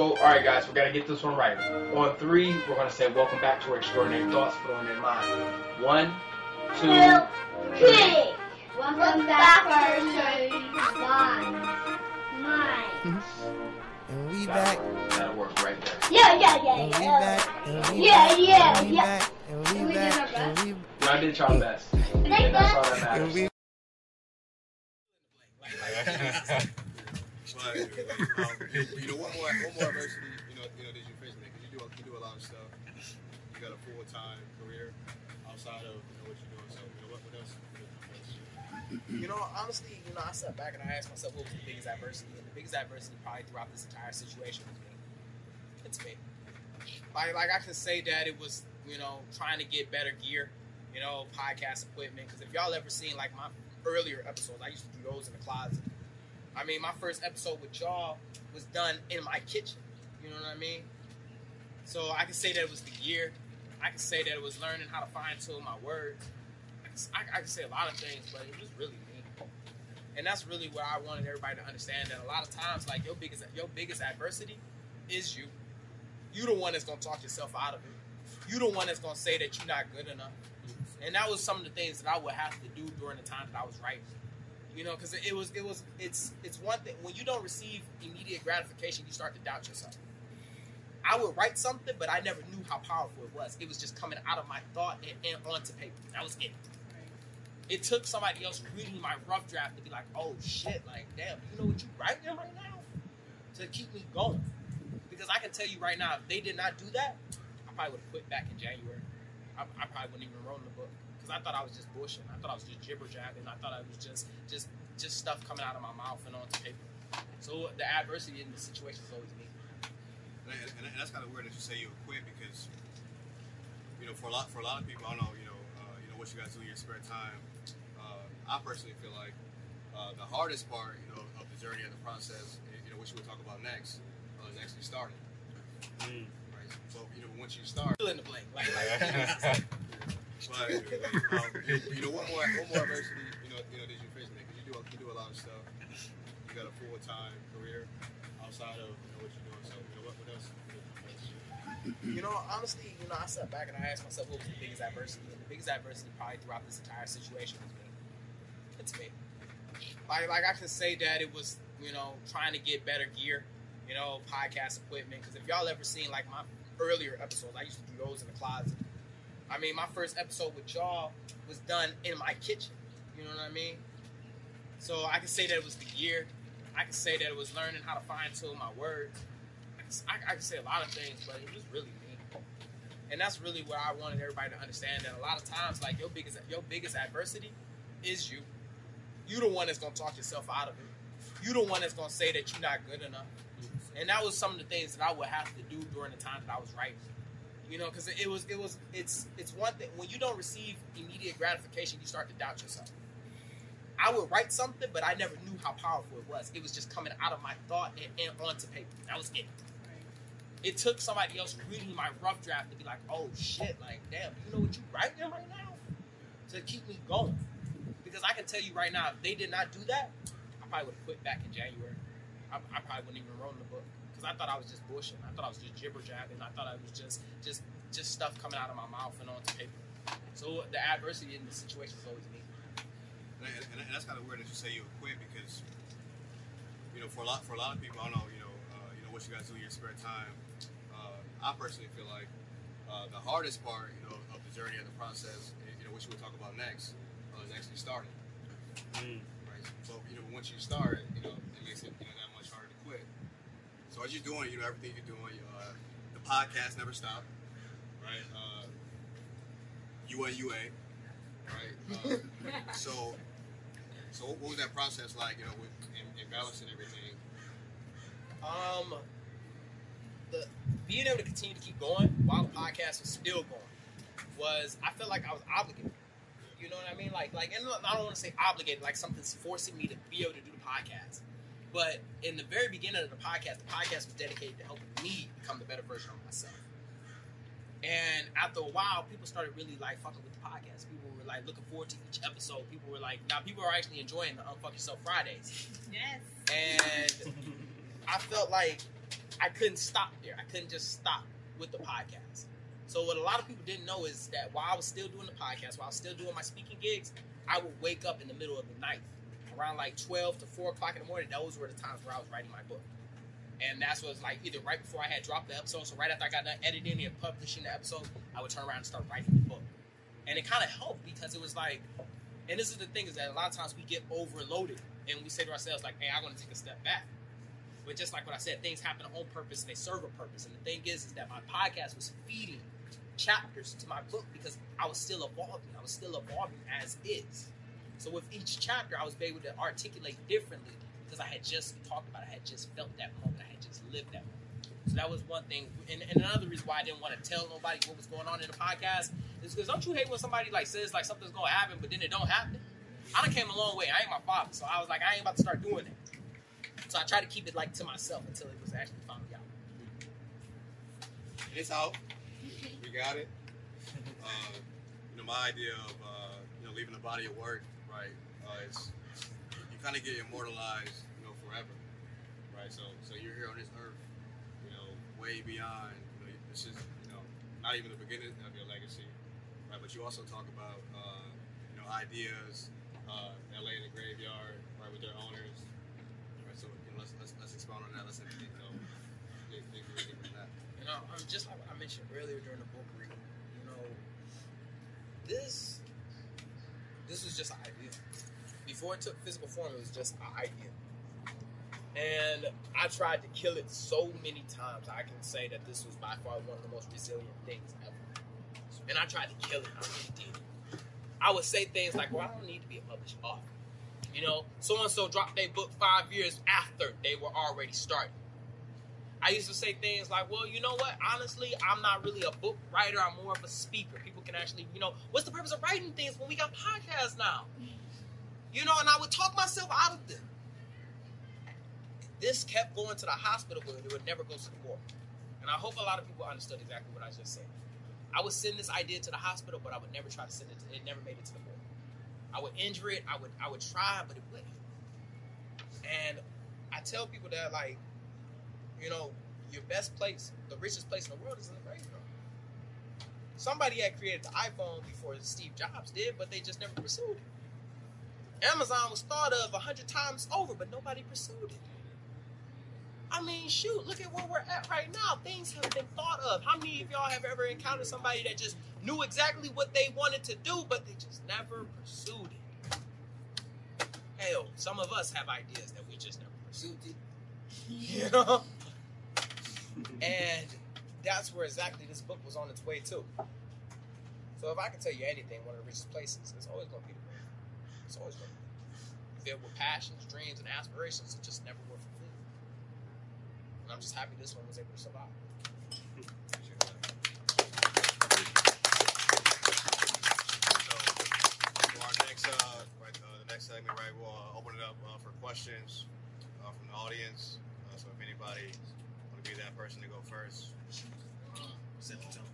So, all right, guys, we gotta get this one right. On three, we're gonna say "Welcome back to our Extraordinary Thoughts" Flowing in Mind. One, two, Two, three. three. Welcome back to our show. Mine. Mine. And we back. work. That'll work right there. Yeah, yeah, yeah, And we yeah. back. And we Yeah, back. yeah, And we yeah. back. And we We did our back. And best. we Y'all did y'all best. And that's all that matters. and we But um, you know, one more, one more adversity, you know, you know, that you face, man, because you do, you do a lot of stuff. You got a full time career outside of you know, what you're doing. So, you know, what, what else? You know, honestly, you know, I sat back and I asked myself, what was the biggest adversity? And the biggest adversity probably throughout this entire situation was me. It's me. Like, like I can say that it was, you know, trying to get better gear, you know, podcast equipment. Because if y'all ever seen like my earlier episodes, I used to do those in the closet. I mean, my first episode with y'all was done in my kitchen. You know what I mean? So I can say that it was the gear. I can say that it was learning how to fine tune my words. I can, I, I can say a lot of things, but it was really me. And that's really what I wanted everybody to understand. That a lot of times, like your biggest your biggest adversity is you. You the one that's gonna talk yourself out of it. You the one that's gonna say that you're not good enough. And that was some of the things that I would have to do during the time that I was writing. You know, because it was it was it's it's one thing when you don't receive immediate gratification, you start to doubt yourself. I would write something, but I never knew how powerful it was. It was just coming out of my thought and, and onto paper. That was it. It took somebody else reading my rough draft to be like, "Oh shit! Like, damn, you know what you're writing right now?" To keep me going, because I can tell you right now, if they did not do that, I probably would have quit back in January. I, I probably wouldn't even wrote the book because I thought I was just bullshit. I thought I was just jibber jabbing. I thought I was just just just stuff coming out of my mouth and onto paper. So the adversity in the situation is always me. And, and, and that's kind of weird that you say you would quit because, you know, for a lot for a lot of people, I don't know, you know, uh, you know what you guys do in your spare time. Uh, I personally feel like uh, the hardest part, you know, of the journey and the process, eh, you know, which we'll talk about next, uh, is actually starting. Right. So you know, once you start, Fill in the blank. Like, like but um, you know, one more one more adversity, you know, you know, that you face, man, because you do a- you do a lot of stuff. You got a full time career outside of you know what you're doing. So you know, what, what else? You know, honestly, you know, I sat back and I asked myself, what was the biggest adversity? And the biggest adversity probably throughout this entire situation was me. It's me. Like, like I can say that it was, you know, trying to get better gear, you know, podcast equipment. Because if y'all ever seen like my earlier episodes, I used to do those in the closet. I mean, my first episode with y'all was done in my kitchen. You know what I mean? So I can say that it was the year. I can say that it was learning how to fine tune my words. I can, I, I can say a lot of things, but it was really me. And that's really what I wanted everybody to understand. That a lot of times, like your biggest your biggest adversity is you. You the one that's gonna talk yourself out of it. You the one that's gonna say that you're not good enough. And that was some of the things that I would have to do during the time that I was writing. You know, because it was it was it's it's one thing when you don't receive immediate gratification, you start to doubt yourself. I would write something, but I never knew how powerful it was. It was just coming out of my thought and, and onto paper. That was it. It took somebody else reading my rough draft to be like, "Oh shit! Like, damn, you know what you're writing right now?" To keep me going, because I can tell you right now, if they did not do that, I probably would have quit back in January. I, I probably wouldn't even wrote the book because I thought I was just bullshit. I thought I was just jibber jabbing. I thought I was just just just stuff coming out of my mouth and onto paper. So the adversity in the situation is always me. And, and, and that's kind of weird that you say you would quit because, you know, for a lot for a lot of people, I don't know, you know, uh, you know what you guys do in your spare time. Uh, I personally feel like uh, the hardest part, you know, of the journey and the process, you know, which we'll talk about next, uh, is actually starting. Right. So you know, once you start, you know, it makes it you know that much harder to quit. So as you're doing, you know, everything you're doing, uh, the podcast never stopped, right? Uh, UNUA, right? Uh, so, so what what was that process like? You know, with in, in balancing everything. Um, the being able to continue to keep going while the podcast was still going was I felt like I was obligated. You know what I mean? Like, like, and I don't want to say obligated, like something's forcing me to be able to do the podcast. But in the very beginning of the podcast, the podcast was dedicated to helping me become the better version of myself. And after a while, people started really like fucking with the podcast. People were like looking forward to each episode. People were like, now people are actually enjoying the Unfuck Yourself Fridays. Yes. And I felt like I couldn't stop there. I couldn't just stop with the podcast. So what a lot of people didn't know is that while I was still doing the podcast, while I was still doing my speaking gigs, I would wake up in the middle of the night, around like twelve to four o'clock in the morning. Those were the times where I was writing my book, and that's was like either right before I had dropped the episode, so right after I got done editing and publishing the episode, I would turn around and start writing the book, and it kind of helped because it was like, and this is the thing is that a lot of times we get overloaded and we say to ourselves like, hey, I want to take a step back. But just like what I said, things happen on purpose and they serve a purpose. And the thing is, is that my podcast was feeding chapters to my book because I was still evolving. I was still evolving as is. So with each chapter, I was able to articulate differently because I had just talked about it. I had just felt that moment. I had just lived that moment. So that was one thing. And, and another reason why I didn't want to tell nobody what was going on in the podcast is because don't you hate when somebody like says like something's to happen, but then it don't happen? I done came a long way. I ain't my father, so I was like, I ain't about to start doing that. So I tried to keep it like to myself until it was actually found out. It's out. We got it. Uh, you know, my idea of uh, you know leaving the body of work, right? Uh, is you kind of get immortalized, you know, forever, right? So, so you're here on this earth, you know, way beyond. You know, this is you know not even the beginning of your legacy, right? But you also talk about uh, you know ideas uh, that in the graveyard, right, with their owners. Right, so you know, let's, let's let's expound on that. Let's you know, dig, dig little deeper that. You know, just like I mentioned earlier during the book reading, you know, this this was just an idea. Before it took physical form, it was just an idea. And I tried to kill it so many times. I can say that this was by far one of the most resilient things ever. And I tried to kill it. I really did. I would say things like, "Well, I don't need to be a published author." You know, so and so dropped their book five years after they were already started. I used to say things like, well, you know what? Honestly, I'm not really a book writer. I'm more of a speaker. People can actually, you know, what's the purpose of writing things when we got podcasts now? You know, and I would talk myself out of them. This kept going to the hospital, but it would never go to the board. And I hope a lot of people understood exactly what I just said. I would send this idea to the hospital, but I would never try to send it. To, it never made it to the board. I would injure it. I would. I would try, but it wouldn't. And I tell people that, like, you know, your best place, the richest place in the world is in the graveyard. Somebody had created the iPhone before Steve Jobs did, but they just never pursued it. Amazon was thought of a hundred times over, but nobody pursued it. I mean, shoot, look at where we're at right now. Things have been thought of. How many of y'all have ever encountered somebody that just knew exactly what they wanted to do, but they just never pursued it? Hell, some of us have ideas that we just never pursued it. You know? And that's where exactly this book was on its way to. So if I can tell you anything, one of the richest places, it's always going to be the grave. It's always going to be filled with passions, dreams, and aspirations that just never were fulfilled. And I'm just happy this one was able to survive. Uh, uh, segment, right, we'll uh, open it up uh, for questions uh, from the audience. Uh, so, if anybody that person to go first, set the tone.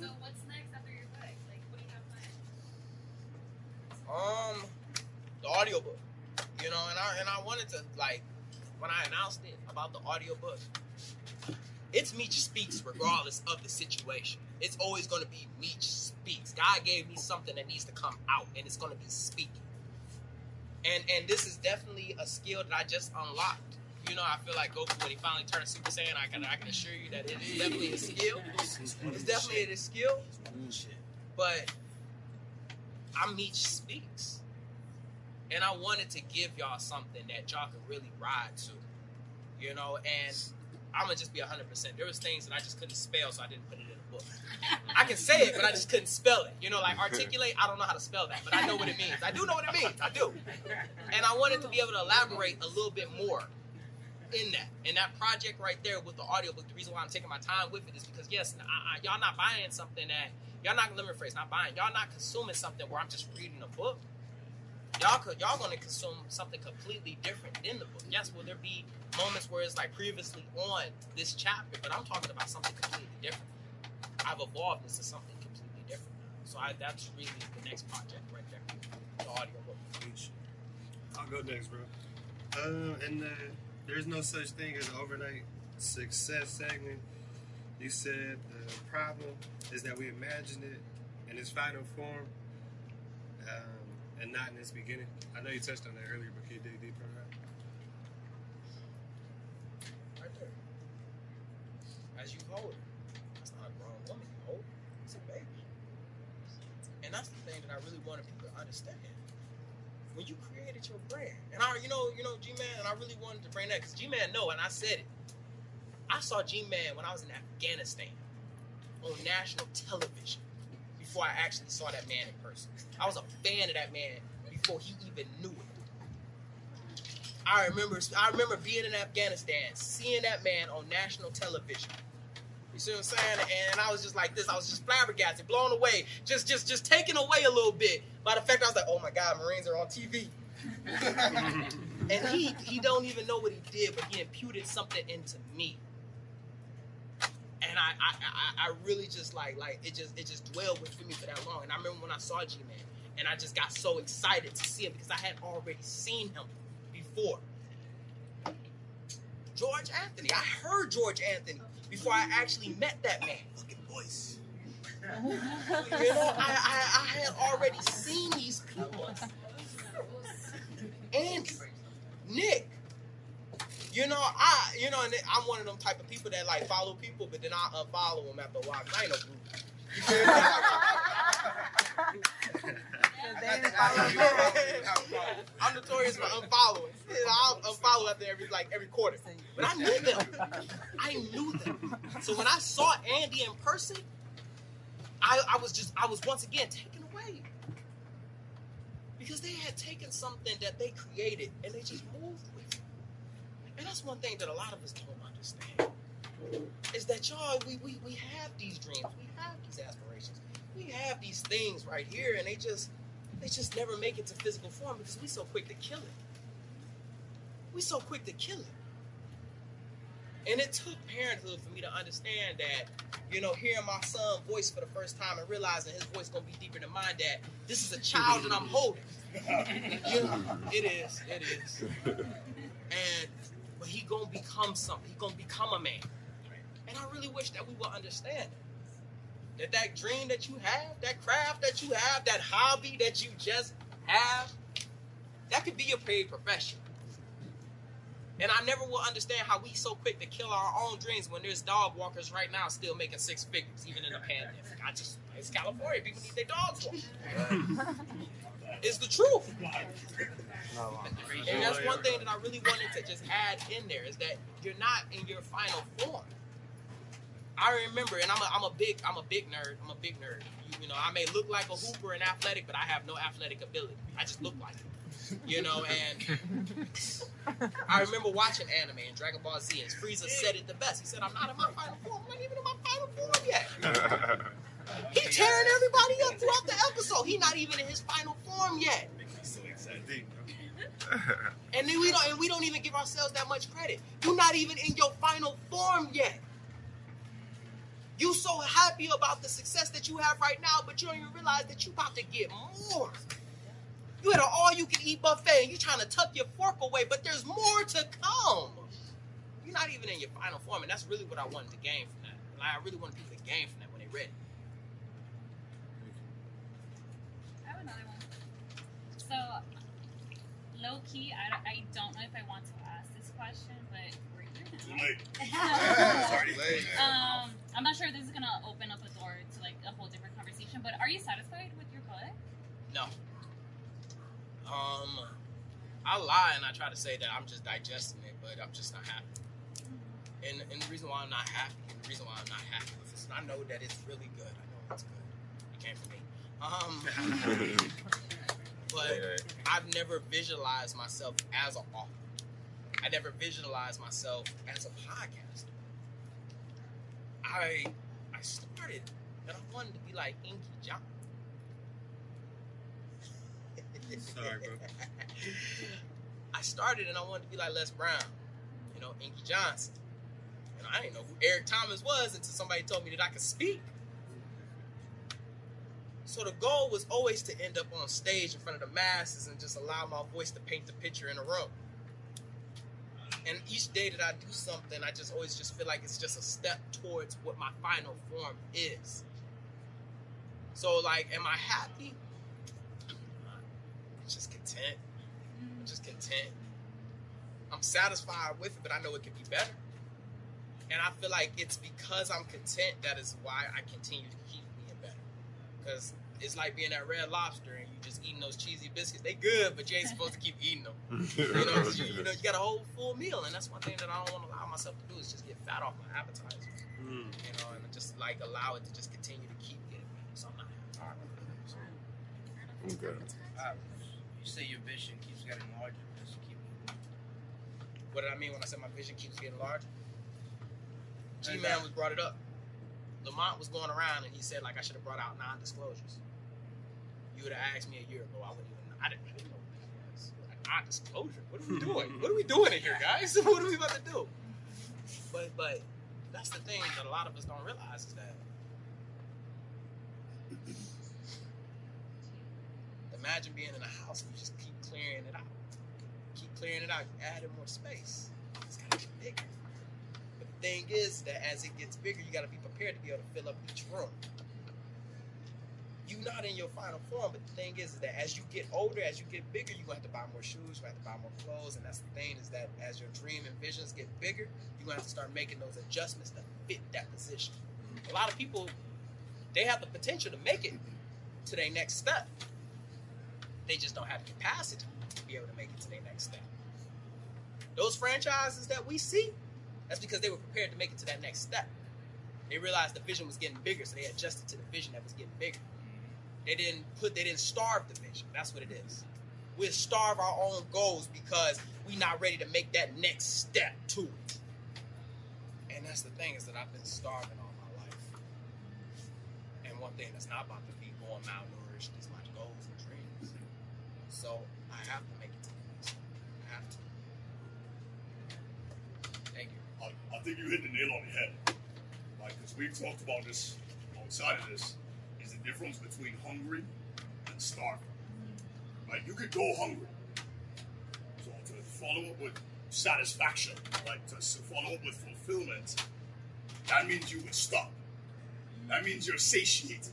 So what's next after your book? Like, what do you have planned? Um, the audiobook. You know, and I and I wanted to like when I announced it about the audiobook, it's Meech Speaks regardless of the situation. It's always gonna be Meech Speaks. God gave me something that needs to come out and it's gonna be speaking. And and this is definitely a skill that I just unlocked. You know, I feel like Goku when he finally turned Super Saiyan, I can I can assure you that it is definitely a skill. It's definitely a skill. But I'm Meech Speaks. And I wanted to give y'all something that y'all could really ride to. You know, and I'm gonna just be 100%. There was things that I just couldn't spell, so I didn't put it in a book. I can say it, but I just couldn't spell it. You know, like articulate, I don't know how to spell that, but I know what it means. I do know what it means. I do. And I wanted to be able to elaborate a little bit more in that. And that project right there with the audiobook, the reason why I'm taking my time with it is because, yes, I, I, y'all not buying something that, y'all not, let me rephrase, not buying, y'all not consuming something where I'm just reading a book. Y'all could, y'all gonna consume something completely different than the book. Yes, will there be moments where it's like previously on this chapter, but I'm talking about something completely different. I've evolved into something completely different now. So I, that's really the next project right there, the audiobook. I'll go next, bro. Um, and uh, there's no such thing as overnight success segment, you said the problem is that we imagine it in its final form um, and not in its beginning. I know you touched on that earlier, but can you dig deeper on that? Right there. As you hold it. It's not a grown woman you hold. It's a baby. And that's the thing that I really wanted people to understand. When you created your brand, and I, you know, you know, G-Man, and I really wanted to bring that because G-Man no, and I said it. I saw G-Man when I was in Afghanistan on national television before I actually saw that man in person. I was a fan of that man before he even knew it. I remember I remember being in Afghanistan, seeing that man on national television. You see what I'm saying? And I was just like this. I was just flabbergasted, blown away, just just just taken away a little bit by the fact I was like, oh my God, Marines are on TV. and he he don't even know what he did, but he imputed something into me. And I, I, I, I really just like like it just it just dwelled with me for that long. And I remember when I saw G Man, and I just got so excited to see him because I had already seen him before. George Anthony. I heard George Anthony before I actually met that man. Fucking voice. You know, I, I, I had already seen these people. And Nick. You know, I you know, and I'm one of them type of people that like follow people, but then I unfollow them after a while. I ain't no group. I'm notorious for unfollowing. Know, I'll unfollow after every like every quarter. But I knew them. I knew them. So when I saw Andy in person, I, I was just I was once again taken away. Because they had taken something that they created and they just moved with it. And that's one thing that a lot of us don't understand. Is that y'all we, we, we have these dreams, we have these aspirations, we have these things right here, and they just they just never make it to physical form because we so quick to kill it. We so quick to kill it. And it took parenthood for me to understand that, you know, hearing my son voice for the first time and realizing his voice gonna be deeper than mine, that this is a child that I'm holding. You know, it is, it is. And but he gonna become something. He gonna become a man. And I really wish that we would understand that that dream that you have, that craft that you have, that hobby that you just have, that could be your paid profession. And I never will understand how we so quick to kill our own dreams when there's dog walkers right now still making six figures, even in the pandemic. I just, it's California. People need their dogs walked. it's the truth. And that's one thing that I really wanted to just add in there is that you're not in your final form. I remember, and I'm a, I'm a big I'm a big nerd. I'm a big nerd. You, you know, I may look like a hooper and athletic, but I have no athletic ability. I just look like it. You know, and I remember watching anime and Dragon Ball Z, and Frieza said it the best. He said, "I'm not in my final form. I'm not even in my final form yet." He tearing everybody up throughout the episode. He not even in his final form yet. And then we don't and we don't even give ourselves that much credit. You're not even in your final form yet. You so happy about the success that you have right now, but you don't even realize that you about to get more. You had an all-you-can-eat buffet, and you're trying to tuck your fork away, but there's more to come. You're not even in your final form, and that's really what I wanted to gain from that. Like, I really wanted people to gain from that when they read it. I have another one. So, low key, I, I don't know if I want to ask this question, but Too late. It's already late. um, I'm not sure if this is gonna open up a door to like a whole different conversation, but are you satisfied with your butt? No. Um, I lie and I try to say that I'm just digesting it, but I'm just not happy. And, and the reason why I'm not happy, and the reason why I'm not happy with this, and I know that it's really good. I know it's good. It came from me. Um, but I've never visualized myself as an author. I never visualized myself as a podcaster. I I started and I wanted to be like Inky John. Sorry, bro. I started and I wanted to be like Les Brown, you know, Inky Johnson. And I didn't know who Eric Thomas was until somebody told me that I could speak. So the goal was always to end up on stage in front of the masses and just allow my voice to paint the picture in a room. And each day that I do something, I just always just feel like it's just a step towards what my final form is. So like, am I happy? I'm just content. I'm just content. I'm satisfied with it, but I know it could be better. And I feel like it's because I'm content that is why I continue to keep being better. Because it's like being at Red Lobster and you just eating those cheesy biscuits. They good, but you ain't supposed to keep eating them. You know, 'cause you, you know, you got a whole full meal, and that's one thing that I don't want to allow myself to do is just get fat off my appetizers. Mm. You know, and just like allow it to just continue to keep getting better. So I'm not happy. Okay. Uh, you say your vision keeps getting larger. Just keep What did I mean when I said my vision keeps getting larger? G Man was brought it up. Lamont was going around and he said like I should have brought out non-disclosures. You would have asked me a year ago, I wouldn't even. I didn't, I didn't know what that was. Like, ah, non-disclosure. What are we doing? what are we doing in here, guys? What are we about to do? But but that's the thing that a lot of us don't realize is that. Imagine being in a house and you just keep clearing it out. Keep clearing it out, adding more space. It's gotta get bigger. But the thing is that as it gets bigger, you gotta be prepared to be able to fill up each room. You're not in your final form, but the thing is is that as you get older, as you get bigger, you're gonna have to buy more shoes, you're gonna have to buy more clothes, and that's the thing is that as your dream and visions get bigger, you're gonna have to start making those adjustments to fit that position. A lot of people, they have the potential to make it to their next step. They just don't have the capacity to be able to make it to their next step. Those franchises that we see, that's because they were prepared to make it to that next step. They realized the vision was getting bigger, so they adjusted to the vision that was getting bigger. They didn't put, they didn't starve the vision. That's what it is. We starve our own goals because we're not ready to make that next step to it. And that's the thing is that I've been starving all my life. And one thing that's not about to be going malnourished is my goals and dreams. So I have to make it to the next step. I have to. Thank you. I, I think you hit the nail on the head. Like, because we've talked about this outside of this, difference between hungry and starving. Like, you could go hungry. So to follow up with satisfaction, like to follow up with fulfillment, that means you would stop. That means you're satiated.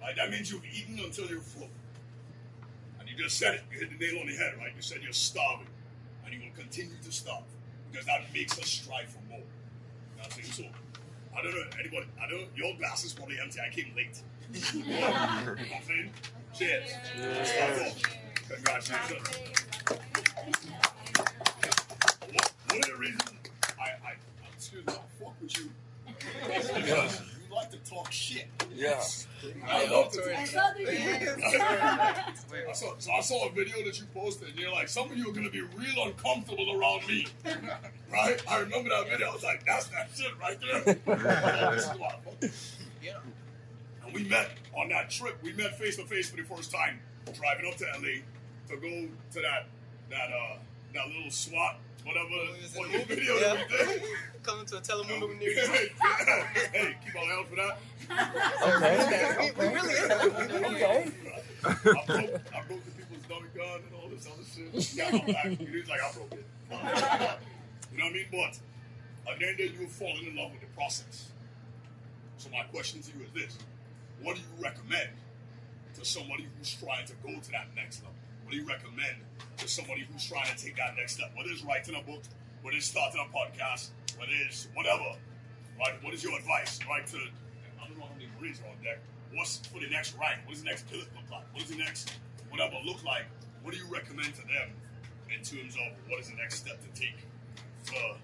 Like, that means you've eaten until you're full. And you just said it. You hit the nail on the head, right? You said you're starving. And you will continue to starve. Because that makes us strive for more. I'm saying? So, I don't know, anybody, I don't your glass is probably empty. I came late. you know what I'm saying? Cheers. Cheers. Congratulations. One one of the reasons I, I, excuse me, I fuck with you is because you like to talk shit. Yeah. I love to talk shit. thought you were I saw, so I saw a video that you posted, and you're like, some of you are gonna be real uncomfortable around me, right? I remember that video. I was like, that's that shit right there. This is why I fuck with you. Yeah. And we met on that trip. We met face to face for the first time, driving up to LA to go to that that uh that little SWAT whatever We was in what the little movie, video yeah. that we did. Coming to a telemovie near you. hey, hey, keep on out for that. We, we really is. We really is. Okay. I broke, I broke the people's dummy gun and all this other shit. Got my back. He was like, I broke it. you know what I mean? But at the end of the day, you're falling in love with the process. So my question to you is this: What do you recommend to somebody who's trying to go to that next level? You recommend to somebody who's trying to take that next step? Whether it's writing a book, whether it's starting a podcast, whether it's whatever. Right? What is your advice? Right? To I don't know how many Marines are on deck. What's for the next rank? What does the next billet look like? What does the next whatever look like? What do you recommend to them in terms of what is the next step to take to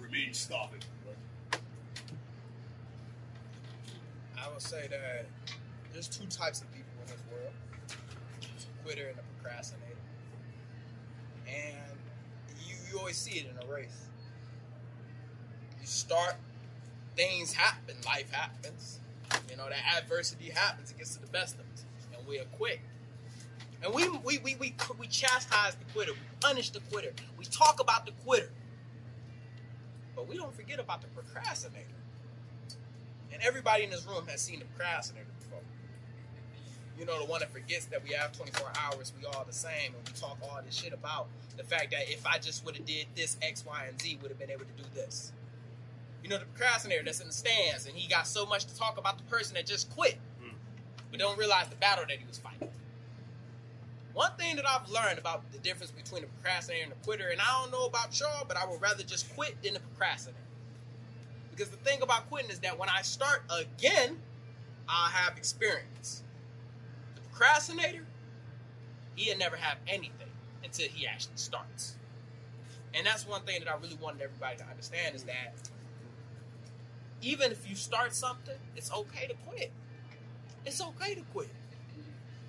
remain starving? I would say that there's two types of people in this world: quitter and procrastinator. And you, you always see it in a race. You start, things happen, life happens. You know, that adversity happens, it gets to the best of us, and we are quit. And we we, we, we we chastise the quitter, we punish the quitter, we talk about the quitter, but we don't forget about the procrastinator. And everybody in this room has seen the procrastinator. You know, the one that forgets that we have 24 hours, we all the same, and we talk all this shit about the fact that if I just would have did this X, Y, and Z, would have been able to do this. You know, the procrastinator that's in the stands, and he got so much to talk about the person that just quit, Mm. but don't realize the battle that he was fighting. One thing that I've learned about the difference between a procrastinator and a quitter, and I don't know about y'all, but I would rather just quit than to procrastinator. Because the thing about quitting is that when I start again, I'll have experience. Procrastinator, he'll never have anything until he actually starts. And that's one thing that I really wanted everybody to understand is that even if you start something, it's okay to quit. It's okay to quit.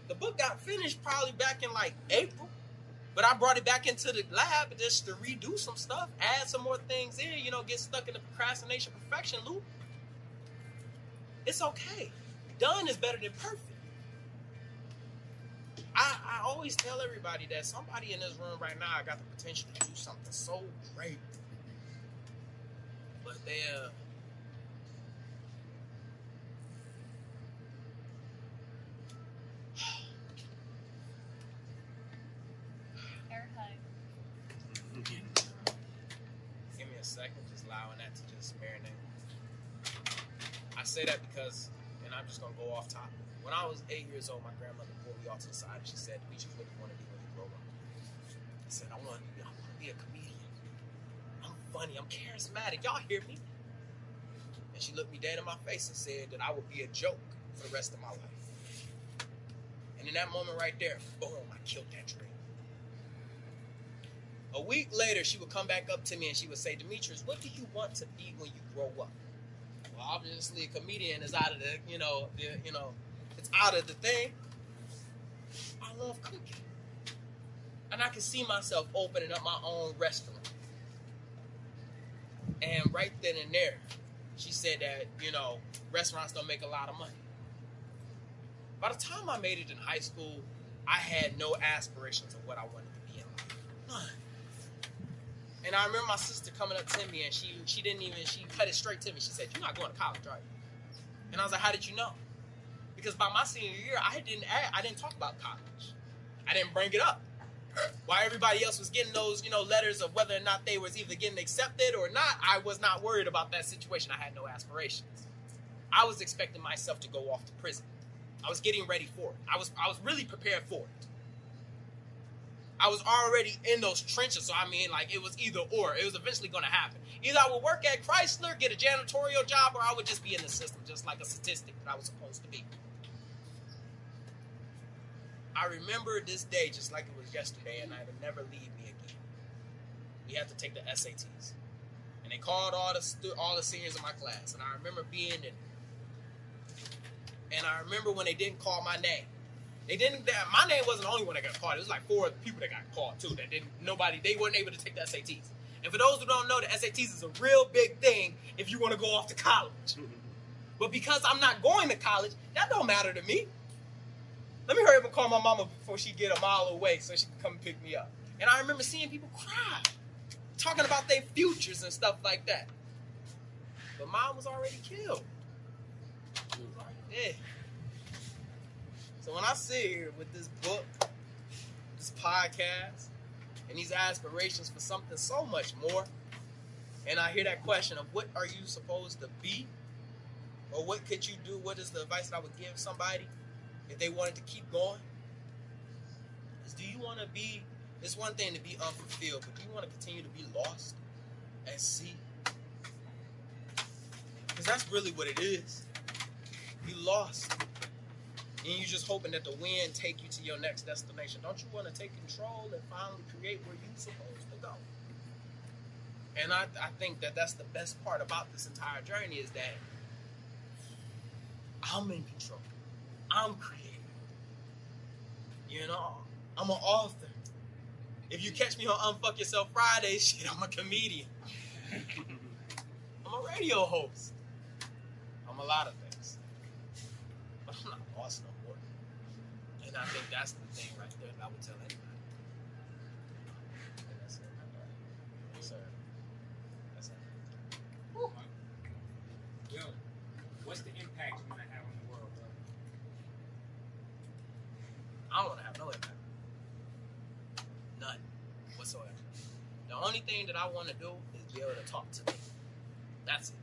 The book got finished probably back in like April, but I brought it back into the lab just to redo some stuff, add some more things in, you know, get stuck in the procrastination perfection loop. It's okay. Done is better than perfect. I, I always tell everybody that somebody in this room right now got the potential to do something so great. But they're uh, Air hug. Give me a second, just allowing that to just marinate. I say that because, and I'm just gonna go off topic. When I was eight years old, my grandmother pulled me off to the side and she said, "Demetrius, what do you want to be when you grow up?" I said, "I want to be, I want to be a comedian. I'm funny. I'm charismatic. Y'all hear me?" And she looked me dead in my face and said that I would be a joke for the rest of my life. And in that moment right there, boom, I killed that dream. A week later, she would come back up to me and she would say, Demetrius, what do you want to be when you grow up? Well, obviously, a comedian is out of the, you know, the, you know, out of the thing. I love cooking. And I can see myself opening up my own restaurant. And right then and there, she said that, you know, restaurants don't make a lot of money. By the time I made it in high school, I had no aspirations of what I wanted to be in life. None. And I remember my sister coming up to me and she she didn't even she cut it straight to me. She said, "You're not going to college, right?" And I was like, "How did you know?" Because by my senior year, I didn't I didn't talk about college. I didn't bring it up. While everybody else was getting those, you know, letters of whether or not they was either getting accepted or not, I was not worried about that situation. I had no aspirations. I was expecting myself to go off to prison. I was getting ready for it. I was I was really prepared for it. I was already in those trenches, so I mean, like it was either or. It was eventually going to happen. Either I would work at Chrysler, get a janitorial job, or I would just be in the system, just like a statistic that I was supposed to be. I remember this day just like it was yesterday, and it'll never leave me again. We had to take the SATs, and they called all the stu- all the seniors in my class, and I remember being in. And I remember when they didn't call my name. They didn't. That, my name wasn't the only one that got called. It was like four other people that got called too. That didn't. Nobody. They weren't able to take the SATs. And for those who don't know, the SATs is a real big thing if you want to go off to college. But because I'm not going to college, that don't matter to me. Let me hurry up and call my mama before she get a mile away so she can come pick me up. And I remember seeing people cry, talking about their futures and stuff like that. But mom was already killed. She was already dead. So when I sit here with this book, this podcast, and these aspirations for something so much more, and I hear that question of what are you supposed to be? Or what could you do? What is the advice that I would give somebody if they wanted to keep going? Is do you want to be, it's one thing to be unfulfilled, but do you want to continue to be lost at sea? Because that's really what it is. You lost. And you're just hoping that the wind take you to your next destination. Don't you want to take control and finally create where you're supposed to go? And I, I think that that's the best part about this entire journey is that I'm in control. I'm creating. You know, I'm an author. If you catch me on Unfuck Yourself Friday, shit, I'm a comedian. I'm a radio host. I'm a lot of things. But I'm not lost no more. And I think that's the thing right there that I would tell anybody. And that's it. Yes, sir. That's it. Yo, what's the impact you want to have on the world, bro? I don't want to have no impact. None whatsoever. The only thing that I want to do is be able to talk to me. That's it.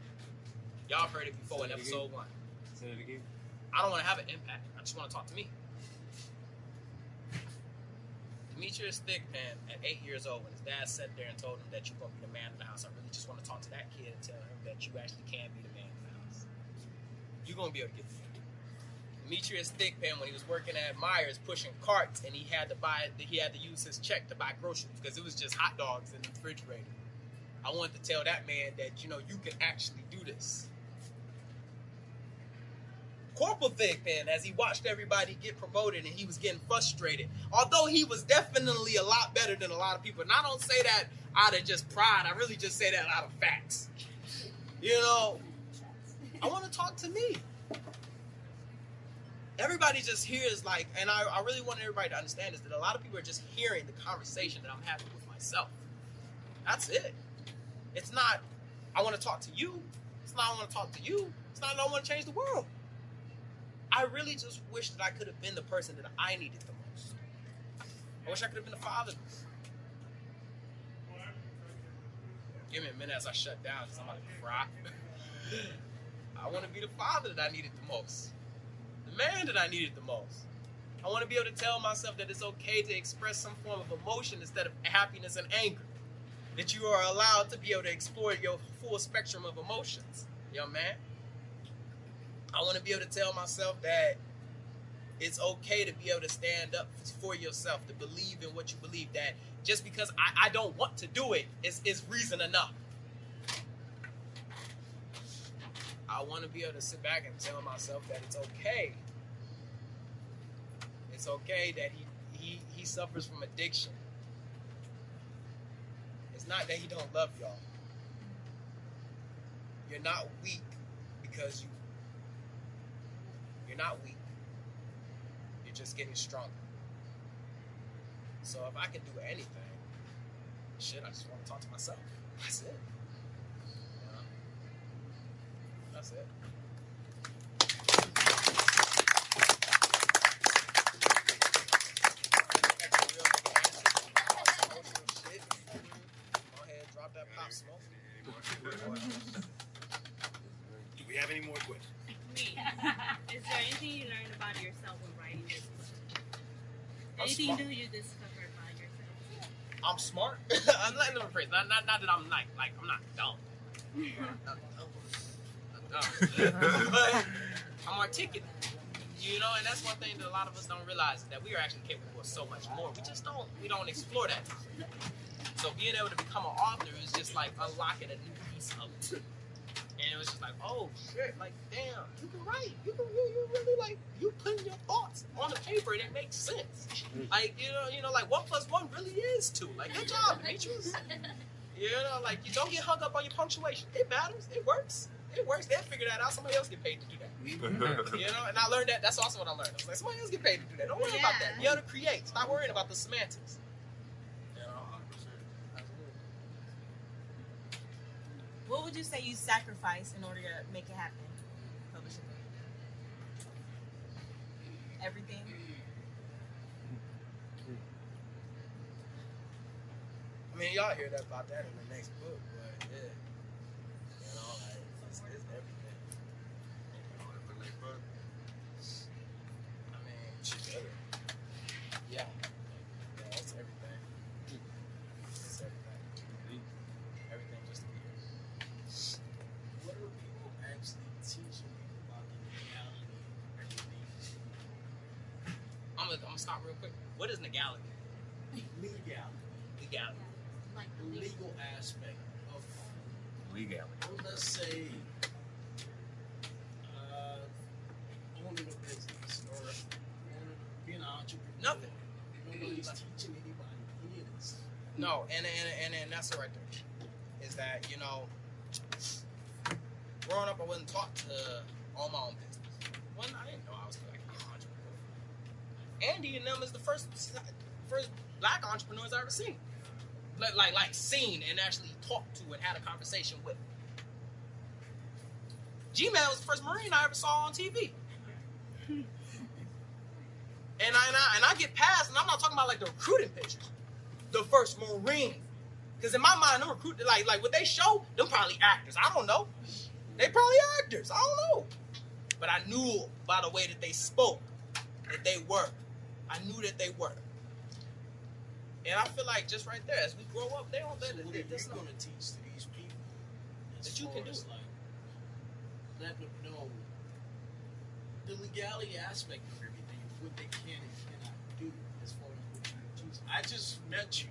Y'all heard it before in it episode again. one. Say it again. I don't want to have an impact. I just want to talk to me. Demetrius Thigpen, at eight years old, when his dad sat there and told him that you're going to be the man of the house, I really just want to talk to that kid and tell him that you actually can be the man of the house. You're going to be able to get there. Demetrius Thigpen when he was working at Meijers pushing carts and he had to buy, he had to use his check to buy groceries because it was just hot dogs in the refrigerator. I wanted to tell that man that you know you can actually do this. Corporal Thigpen, as he watched everybody get promoted and he was getting frustrated, although he was definitely a lot better than a lot of people. And I don't say that out of just pride, I really just say that out of facts. You know, I want to talk to me. Everybody just hears like, and I, I really want everybody to understand is that a lot of people are just hearing the conversation that I'm having with myself. That's it. It's not, I want to talk to you. It's not, I want to talk to you. It's not, I want to change the world. I really just wish that I could have been the person that I needed the most. I wish I could have been the father. Give me a minute as I shut down because I'm about to cry. I want to be the father that I needed the most, man that I needed the most. I want to be able to tell myself that it's okay to express some form of emotion instead of happiness and anger. That you are allowed to be able to explore your full spectrum of emotions, young man. I want to be able to tell myself that it's okay to be able to stand up for yourself, to believe in what you believe. That just because I, I don't want to do it is, is reason enough. I want to be able to sit back and tell myself that it's okay. It's okay that he, he, he suffers from addiction. It's not that he don't love y'all. You're not weak because you you're not weak. You're just getting stronger. So if I can do anything, shit, I just want to talk to myself. That's it. You know? That's it. Go ahead, drop that pop smoke. Do we have any more questions? Me. Is there anything you learned about yourself when writing this book? Anything smart. new you discovered about yourself? I'm smart. I'm not let me. Not, not, not that I'm like like I'm not dumb. Not dumb. Not dumb. But I'm articulate. You know, and that's one thing that a lot of us don't realize is that we are actually capable of so much more. We just don't we don't explore that. So being able to become an author is just like unlocking a new piece of it. And it was just like, oh shit, like damn, you can write. You can you, you really like you putting your thoughts on the paper and it makes sense. Like you know, you know, like one plus one really is two. Like good job, Demetrius. You know, like you don't get hung up on your punctuation. It matters. It works. It works. They'll figure that out. Somebody else get paid to do that. You know, and I learned that. That's also what I learned. I was like, somebody else get paid to do that. Don't worry about that. You got to create. Stop worrying about the semantics. You know, What would you say you sacrificed in order to make it happen? Publishing. Everything. I mean, y'all hear that about that in the next book, but yeah, you know, like it's, it's everything. I mean, shit, yeah, yeah, it's everything. It's everything. Everything just to be here. What are people actually teaching you about the reality of everything? I'm gonna, I'm gonna stop real quick. What is legality? Legality. Legality. Like The legal aspect of Legality. well, let's say uh, owning a business or owning, being an entrepreneur. Nothing. Nobody's teaching anybody any of this. No, and and, and and that's it right there. Is that you know, growing up, I wasn't taught to own my own business. One, I didn't know I was like an entrepreneur. Andy and them is the first first black entrepreneurs I ever seen. Like like like seen and actually talked to and had a conversation with. G Man was the first Marine I ever saw on TV. And I, and I and I get past, and I'm not talking about like the recruiting pictures, the first Marine. Because in my mind, them recruit like like what they show, them probably actors. I don't know. They probably actors. I don't know. But I knew by the way that they spoke that they were. I knew that they were. And I feel like just right there, as we grow up, they don't. So They, what they, are you going to teach to these people? That you can do. Like, let them know the legality aspect of everything, what they can and cannot do as far as what you're teaching. I just met you,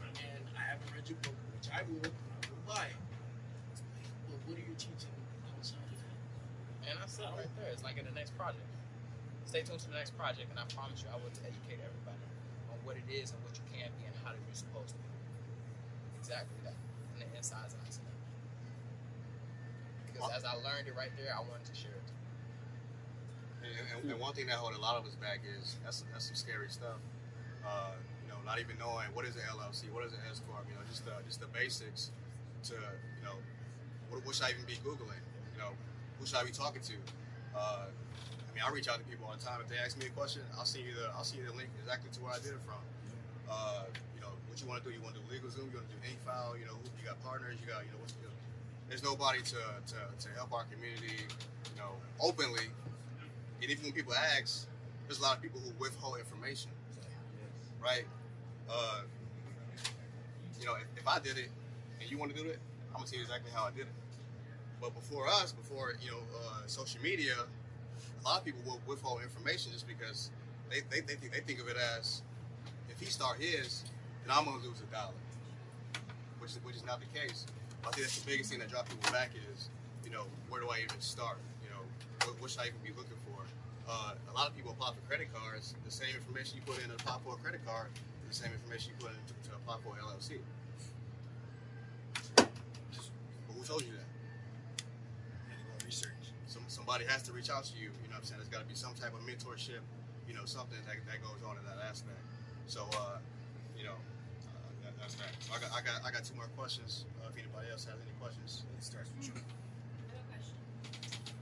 and I haven't read your book, which I will. I will buy it. But what are you teaching outside of that? And I said right there, it's like in the next project. Stay tuned to the next project, and I promise you, I will educate everybody on what it is and what you can be and how you're supposed to be. Exactly that, and the insides and outs of it. Because as I learned it right there, I wanted to share it. And, and, and one thing that hold a lot of us back is that's that's some scary stuff. Uh, you know, not even knowing what is an LLC, what is an S corp. You know, just the just the basics to you know, what, what should I even be googling? You know, who should I be talking to? Uh, I mean, I reach out to people all the time. If they ask me a question, I'll send you the I'll send you the link exactly to where I did it from. Uh, you know, what you want to do? You want to do LegalZoom? You want to do Incfile? You know, who- you got partners? You got you know what's you know, there's nobody to, to, to help our community, you know, openly. And even when people ask, there's a lot of people who withhold information, right? Uh, you know, if, if I did it and you want to do it, I'm gonna tell you exactly how I did it. But before us, before you know, uh, social media, a lot of people will withhold information just because they they, they, think, they think of it as if he start his, then I'm gonna lose a dollar, which is, which is not the case. I think that's the biggest thing that drops people back is, you know, where do I even start? You know, what, what should I even be looking for? Uh, a lot of people apply for credit cards. The same information you put in to apply for a credit card is the same information you put in to, to apply for an LLC. But who told you that? research. Some, somebody has to reach out to you. You know what I'm saying? There's got to be some type of mentorship, you know, something that, that goes on in that aspect. So, uh, you know, uh, that, that's that. So I got, I got, I got two more questions. Uh, if anybody else has any questions, it starts with you. Another question.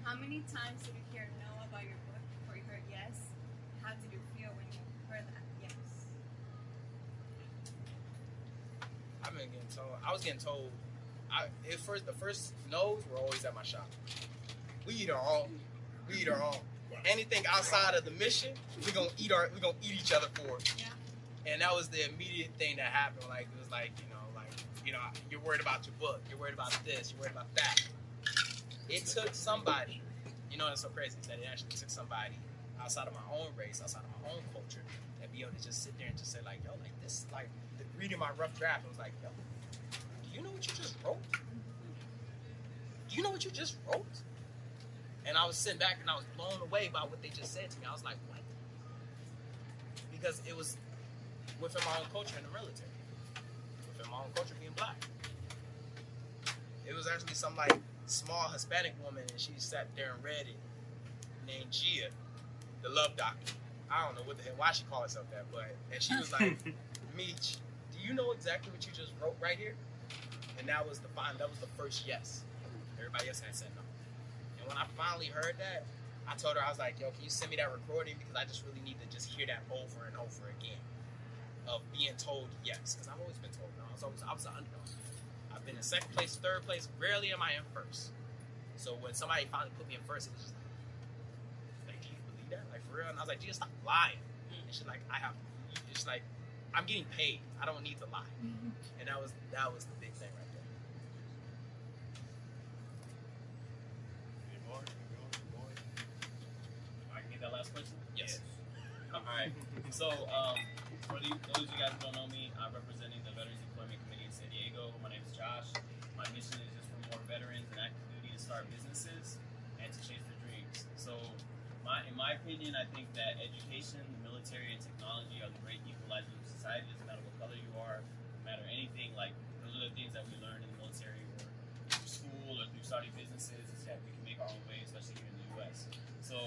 How many times did you hear no about your book before you heard yes? How did you feel when you heard that yes? I've been getting told. I was getting told. I at first the first no's were always at my shop. We eat our own. We eat our own. Anything outside of the mission, we gonna eat our. We gonna eat each other for. it. And that was the immediate thing that happened. Like it was like you know, like you know, you're worried about your book. You're worried about this. You're worried about that. It took somebody. You know, it's so crazy that it actually took somebody outside of my own race, outside of my own culture, that be able to just sit there and just say like, yo, like this, like the, reading my rough draft, it was like, yo, do you know what you just wrote? Do you know what you just wrote? And I was sitting back and I was blown away by what they just said to me. I was like, what? Because it was within my own culture in the military, within my own culture being black. It was actually some like small Hispanic woman, and she sat there and read it, named Gia, the Love Doctor. I don't know what the hell why she called herself that, but and she was like, Meech, do you know exactly what you just wrote right here? And that was the fine. That was the first yes. Everybody else had said no. When I finally heard that, I told her I was like, Yo, can you send me that recording because I just really need to just hear that over and over again of being told yes because I've always been told no. I was always I was an underdog. I've been in second place, third place. Rarely am I in first. So when somebody finally put me in first, it was just like, like, you believe that? Like for real? And I was like, just stop lying. Mm. And she's like, I have. It's like, I'm getting paid. I don't need to lie. Mm-hmm. And that was that was the big thing right there. I can get that last question? Yes. All right. So, um, for the, those of you guys who don't know me, I'm representing the Veterans Employment Committee in San Diego. My name is Josh. My mission is just for more veterans in active duty to start businesses and to chase their dreams. So, my, in my opinion, I think that education, the military, and technology are the great equalizers of society. Doesn't matter what color you are, no matter anything. Like those are the things that we learn in the military or through school or through starting businesses. Is that we can make our own way, especially here in the U.S. So,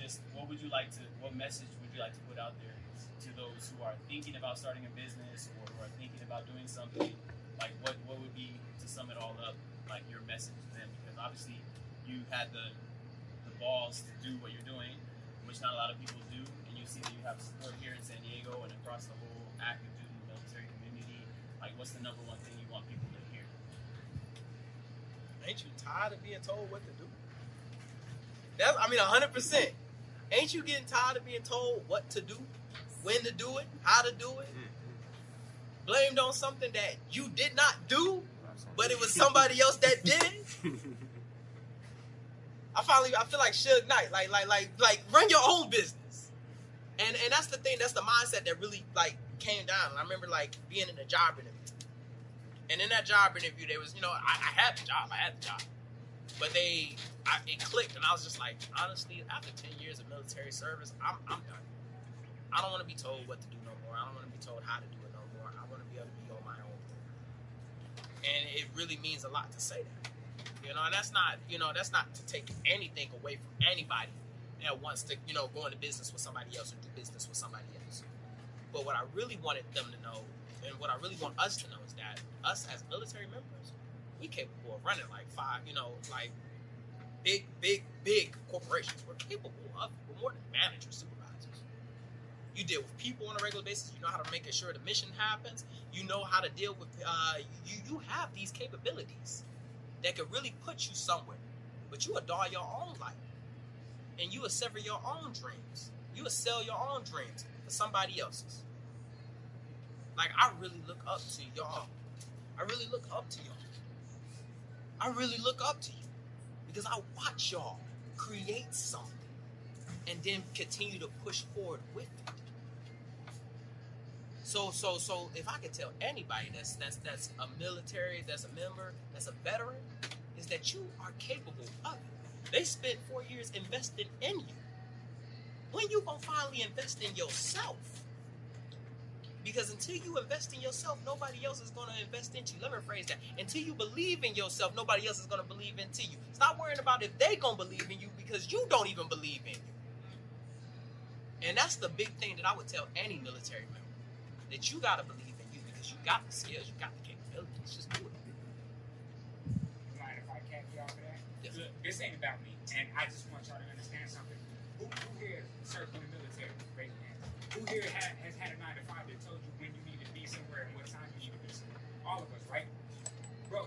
just what would you like to? What message would you like to put out there to those who are thinking about starting a business or who are thinking about doing something? Like, what what would be to sum it all up? Like your message to them, because obviously you had the the balls to do what you're doing, which not a lot of people do, and you see that you have support here in San Diego and across the whole active duty military community, like what's the number one thing you want people to hear? Ain't you tired of being told what to do? That I mean, hundred percent. Ain't you getting tired of being told what to do, when to do it, how to do it? Mm-hmm. Blamed on something that you did not do, but it was somebody else that did. I finally, I feel like Suge Knight, like, like, like, like, run your own business. And and that's the thing, that's the mindset that really like came down. I remember like being in a job interview, and in that job interview, there was, you know, I, I had the job, I had the job, but they, I, it clicked, and I was just like, honestly, after ten years of military service, I'm, I'm done. I don't want to be told what to do no more. I don't want to be told how to do it no more. I want to be able to be on my own. And it really means a lot to say that. You know, and that's not, you know, that's not to take anything away from anybody that wants to, you know, go into business with somebody else or do business with somebody else. But what I really wanted them to know, and what I really want us to know, is that us as military members, we capable of running like five, you know, like big, big, big corporations. We're capable of. We're more than managers, supervisors. You deal with people on a regular basis. You know how to make sure the mission happens. You know how to deal with. Uh, you you have these capabilities that could really put you somewhere, but you adore your own life, and you will sever your own dreams. You will sell your own dreams for somebody else's. Like I really look up to y'all. I really look up to y'all. I really look up to you because I watch y'all create something and then continue to push forward with it. So so so if I could tell anybody that's that's that's a military, that's a member, that's a veteran, is that you are capable of it. They spent four years investing in you. When you gonna finally invest in yourself? Because until you invest in yourself, nobody else is gonna invest into you. Let me rephrase that. Until you believe in yourself, nobody else is gonna believe into you. Stop worrying about if they gonna believe in you because you don't even believe in you. And that's the big thing that I would tell any military member. That you gotta believe in you because you got the skills, you got the capabilities. Just do it. Mind if I cap you off of that? Yes. Look, this ain't about me, and I just want y'all to understand something. Who, who here served in the military? Raise. Who here ha- has had a nine to five that told you when you need to be somewhere and what time you need to be somewhere? All of us, right? Bro,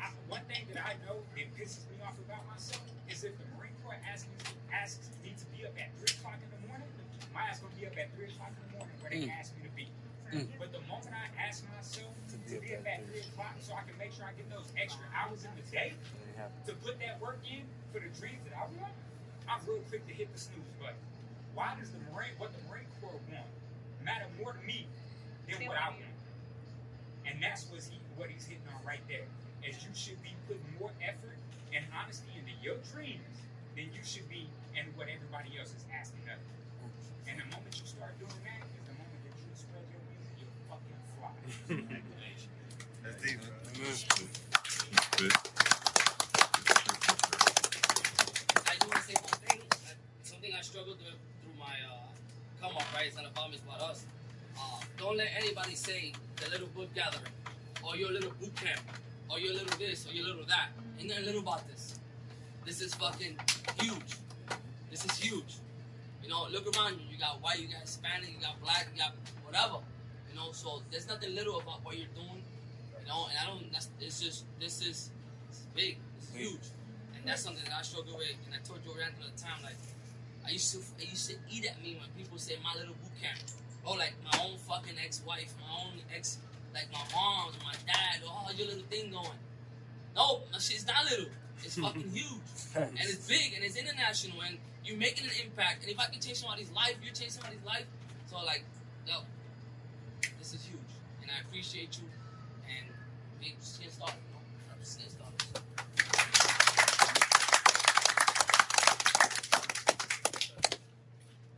I, one thing that I know that pisses me off about myself is if the Marine Corps asks me, asks me to be up at three o'clock in the morning, my ass gonna be up at three o'clock in the morning where they Mm. ask me to be. Mm. But the moment I ask myself to be up at three o'clock so I can make sure I get those extra hours in the day to put that work in for the dreams that I want, I'm real quick to hit the snooze button. Why does the Marine what the Marine Corps want matter more to me than what I want? And that's what's he, what he's hitting on right there. Is you should be putting more effort and honesty into your dreams than you should be in what everybody else is asking of you. And the moment you start doing that is the moment that you spread your wings and you fucking fly. That's deep, bro. I just want to say one thing. uh, Something I struggled with through my uh, come up, right? It's not about me, it's about us. Uh, don't let anybody say the little book gathering, or your little boot camp, or your little this, or your little that. Ain't nothing little about this. This is fucking huge. This is huge. You know, look around you. You got white, you got Hispanic, you got black, you got whatever. You know, so there's nothing little about what you're doing. You know, and I don't. That's it's just this is it's big. It's huge, and that's something that I struggle with. And I told you around the time, like I used to, I used to eat at me when people say my little boot camp. Oh, like my own fucking ex-wife, my own ex, like my mom, my dad. Oh, your little thing going. No, my shit's not little. It's fucking huge, and it's big, and it's international, and you're making an impact. And if I can change somebody's life, you're changing somebody's life. So like, yo, this is huge, and I appreciate you. And we just get started, you know. Just get started.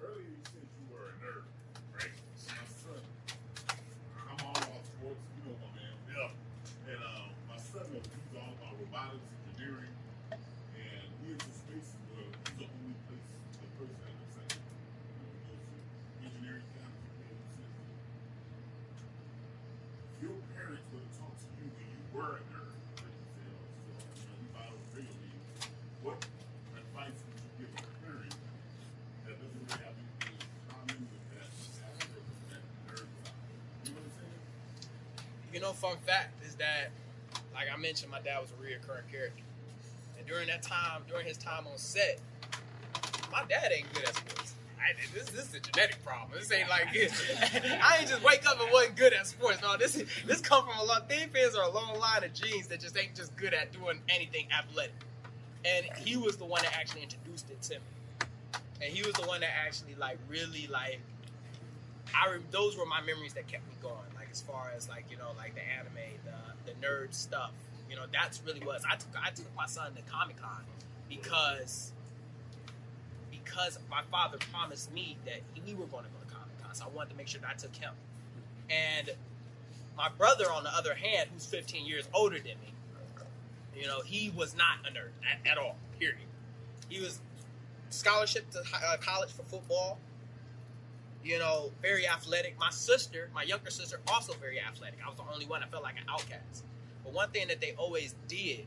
Earlier you said you were a nerd, right? My son, I'm all about sports, you know my man. Yeah. And uh, my son, uh, he's all about robotics, engineering, and he is in spaces where he's the only place, the person that looks like him. You know, goes to engineering camp, you know, says, If your parents would have talked to you when you were a nerd, like you said, all this You know, fun fact is that, like I mentioned, my dad was a reoccurring character, and during that time, during his time on set, my dad ain't good at sports. I, this, this is a genetic problem. This ain't like I ain't just wake up and wasn't good at sports. No, this is this come from a lot. Thin fans are a long line of genes that just ain't just good at doing anything athletic. And he was the one that actually introduced it to me. And he was the one that actually like really like I re- those were my memories that kept me going. Like as far as like you know like the anime, the the nerd stuff. You know that's really was. I took I took my son to Comic Con because because my father promised me that we were going to go to Comic Con, so I wanted to make sure that I took him. And my brother, on the other hand, who's 15 years older than me, you know, he was not a nerd at, at all. Period. He was scholarship to uh, college for football. You know, very athletic. My sister, my younger sister, also very athletic. I was the only one that felt like an outcast. But one thing that they always did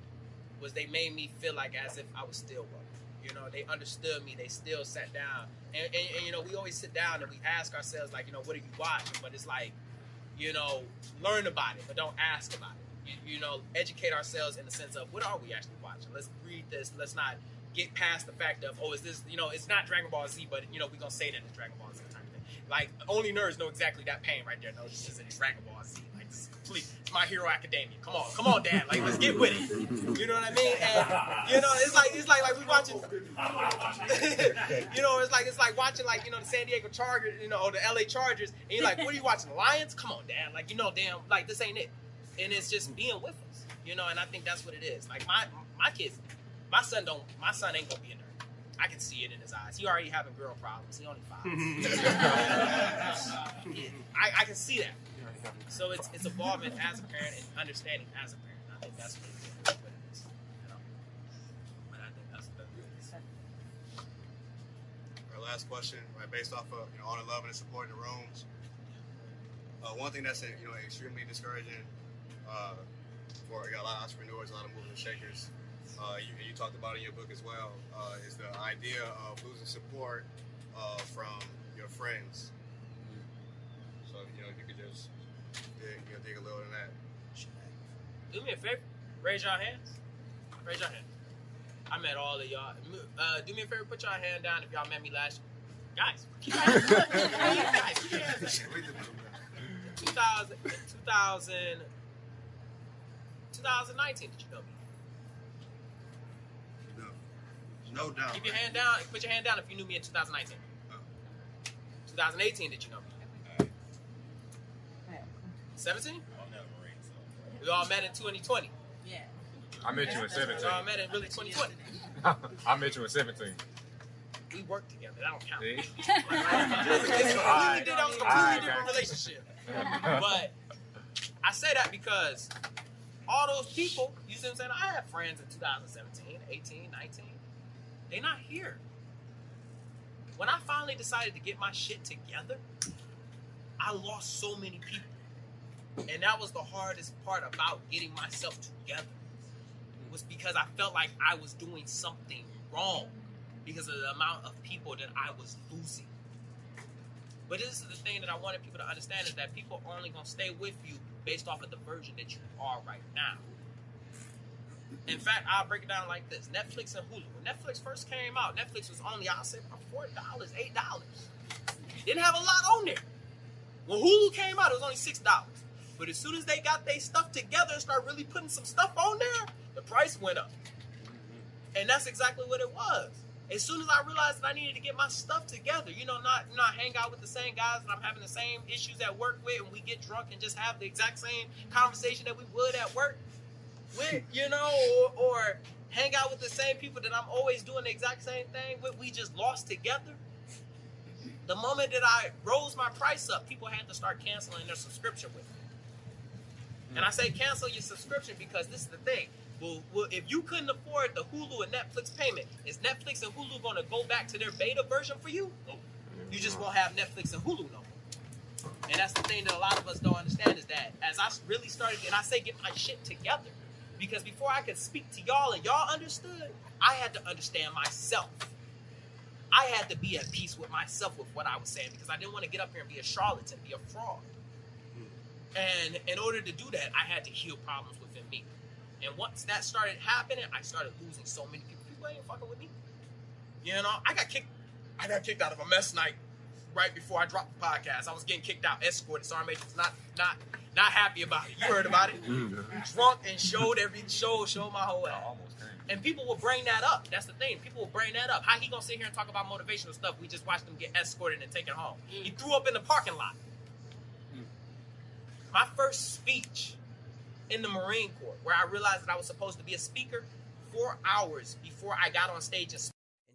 was they made me feel like as if I was still one. You know, they understood me. They still sat down, and, and, and you know, we always sit down and we ask ourselves like, you know, what are you watching? But it's like, you know, learn about it, but don't ask about it. You, you know, educate ourselves in the sense of what are we actually watching? Let's read this. Let's not get past the fact of oh, is this? You know, it's not Dragon Ball Z, but you know, we're gonna say that it's Dragon Ball Z. Like only nerds know exactly that pain right there. No, this is a Dragon Ball Z. Like this is complete. It's my Hero Academia. Come on, come on, Dad. Like let's get with it. You know what I mean? And you know, it's like it's like like we watching. you know, it's like it's like watching like you know the San Diego Chargers, you know, or the LA Chargers, and you're like, what are you watching? The Lions? Come on, Dad. Like you know, damn, like this ain't it. And it's just being with us, you know. And I think that's what it is. Like my my kids, my son don't, my son ain't gonna be in. nerd. I can see it in his eyes. He already having girl problems. He only five. I, I can see that. So it's it's evolving as a parent and understanding as a parent. I think that's what it is. What you know? But I think that's the Our last question, right, based off of you know all the love and the support in the rooms. Uh, one thing that's you know extremely discouraging uh, for you know, a lot of entrepreneurs, a lot of movers and shakers. Uh, you, you talked about in your book as well uh, is the idea of losing support uh, from your friends. So you know if you could just dig, you know, dig a little in that. Do me a favor. Raise your hands. Raise your hand. I met all of y'all. Uh, do me a favor. Put your hand down if y'all met me last year. Guys, keep your hands up. Guys, keep your hands up. 2000, 2000, 2019, did you know me? No doubt. Keep your hand down. Put your hand down if you knew me in 2019. 2018, did you know me? 17? We all met in 2020. Yeah. I met you in 17. We all met in really 2020. I met you in 17. We worked together. That don't count. See? it's a completely, that was a completely Alright, different relationship. But I say that because all those people, you see what I'm saying? I had friends in 2017, 18, 19. They're not here. When I finally decided to get my shit together, I lost so many people. And that was the hardest part about getting myself together. It was because I felt like I was doing something wrong because of the amount of people that I was losing. But this is the thing that I wanted people to understand is that people are only gonna stay with you based off of the version that you are right now. In fact, I'll break it down like this: Netflix and Hulu. When Netflix first came out, Netflix was only I'll say about four dollars, eight dollars. Didn't have a lot on there. When Hulu came out, it was only six dollars. But as soon as they got their stuff together and started really putting some stuff on there, the price went up. And that's exactly what it was. As soon as I realized that I needed to get my stuff together, you know, not not hang out with the same guys that I'm having the same issues at work with, and we get drunk and just have the exact same conversation that we would at work with, you know, or, or hang out with the same people that I'm always doing the exact same thing with. We just lost together. The moment that I rose my price up, people had to start canceling their subscription with me. And I say cancel your subscription because this is the thing. Well, well, if you couldn't afford the Hulu and Netflix payment, is Netflix and Hulu going to go back to their beta version for you? You just won't have Netflix and Hulu no more. And that's the thing that a lot of us don't understand is that as I really started, and I say get my shit together, because before I could speak to y'all and y'all understood, I had to understand myself. I had to be at peace with myself with what I was saying because I didn't want to get up here and be a charlatan, be a fraud. And in order to do that, I had to heal problems within me. And once that started happening, I started losing so many people. People ain't fucking with me. You know, I got kicked. I got kicked out of a mess night right before I dropped the podcast. I was getting kicked out, escorted. Sergeant Major was not not not happy about it. You heard about it. Mm. Drunk and showed every show, showed my whole ass. And people will bring that up. That's the thing. People will bring that up. How he gonna sit here and talk about motivational stuff? We just watched him get escorted and taken home. He mm. threw up in the parking lot. Mm. My first speech in the Marine Corps, where I realized that I was supposed to be a speaker, four hours before I got on stage and. And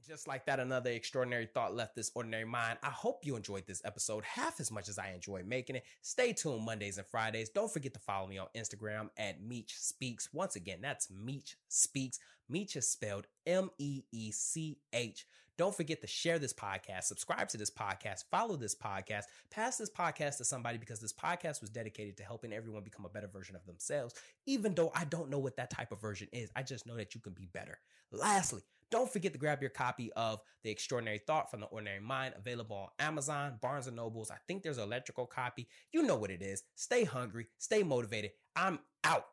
just like that, another extraordinary thought left this ordinary mind. I hope you enjoyed this episode half as much as I enjoyed making it. Stay tuned Mondays and Fridays. Don't forget to follow me on Instagram at Meech Speaks. Once again, that's Meech Speaks. Meech is spelled M E E C H. Don't forget to share this podcast, subscribe to this podcast, follow this podcast, pass this podcast to somebody because this podcast was dedicated to helping everyone become a better version of themselves. Even though I don't know what that type of version is, I just know that you can be better. Lastly, don't forget to grab your copy of The Extraordinary Thought from the Ordinary Mind, available on Amazon, Barnes and Nobles. I think there's an electrical copy. You know what it is. Stay hungry, stay motivated. I'm out.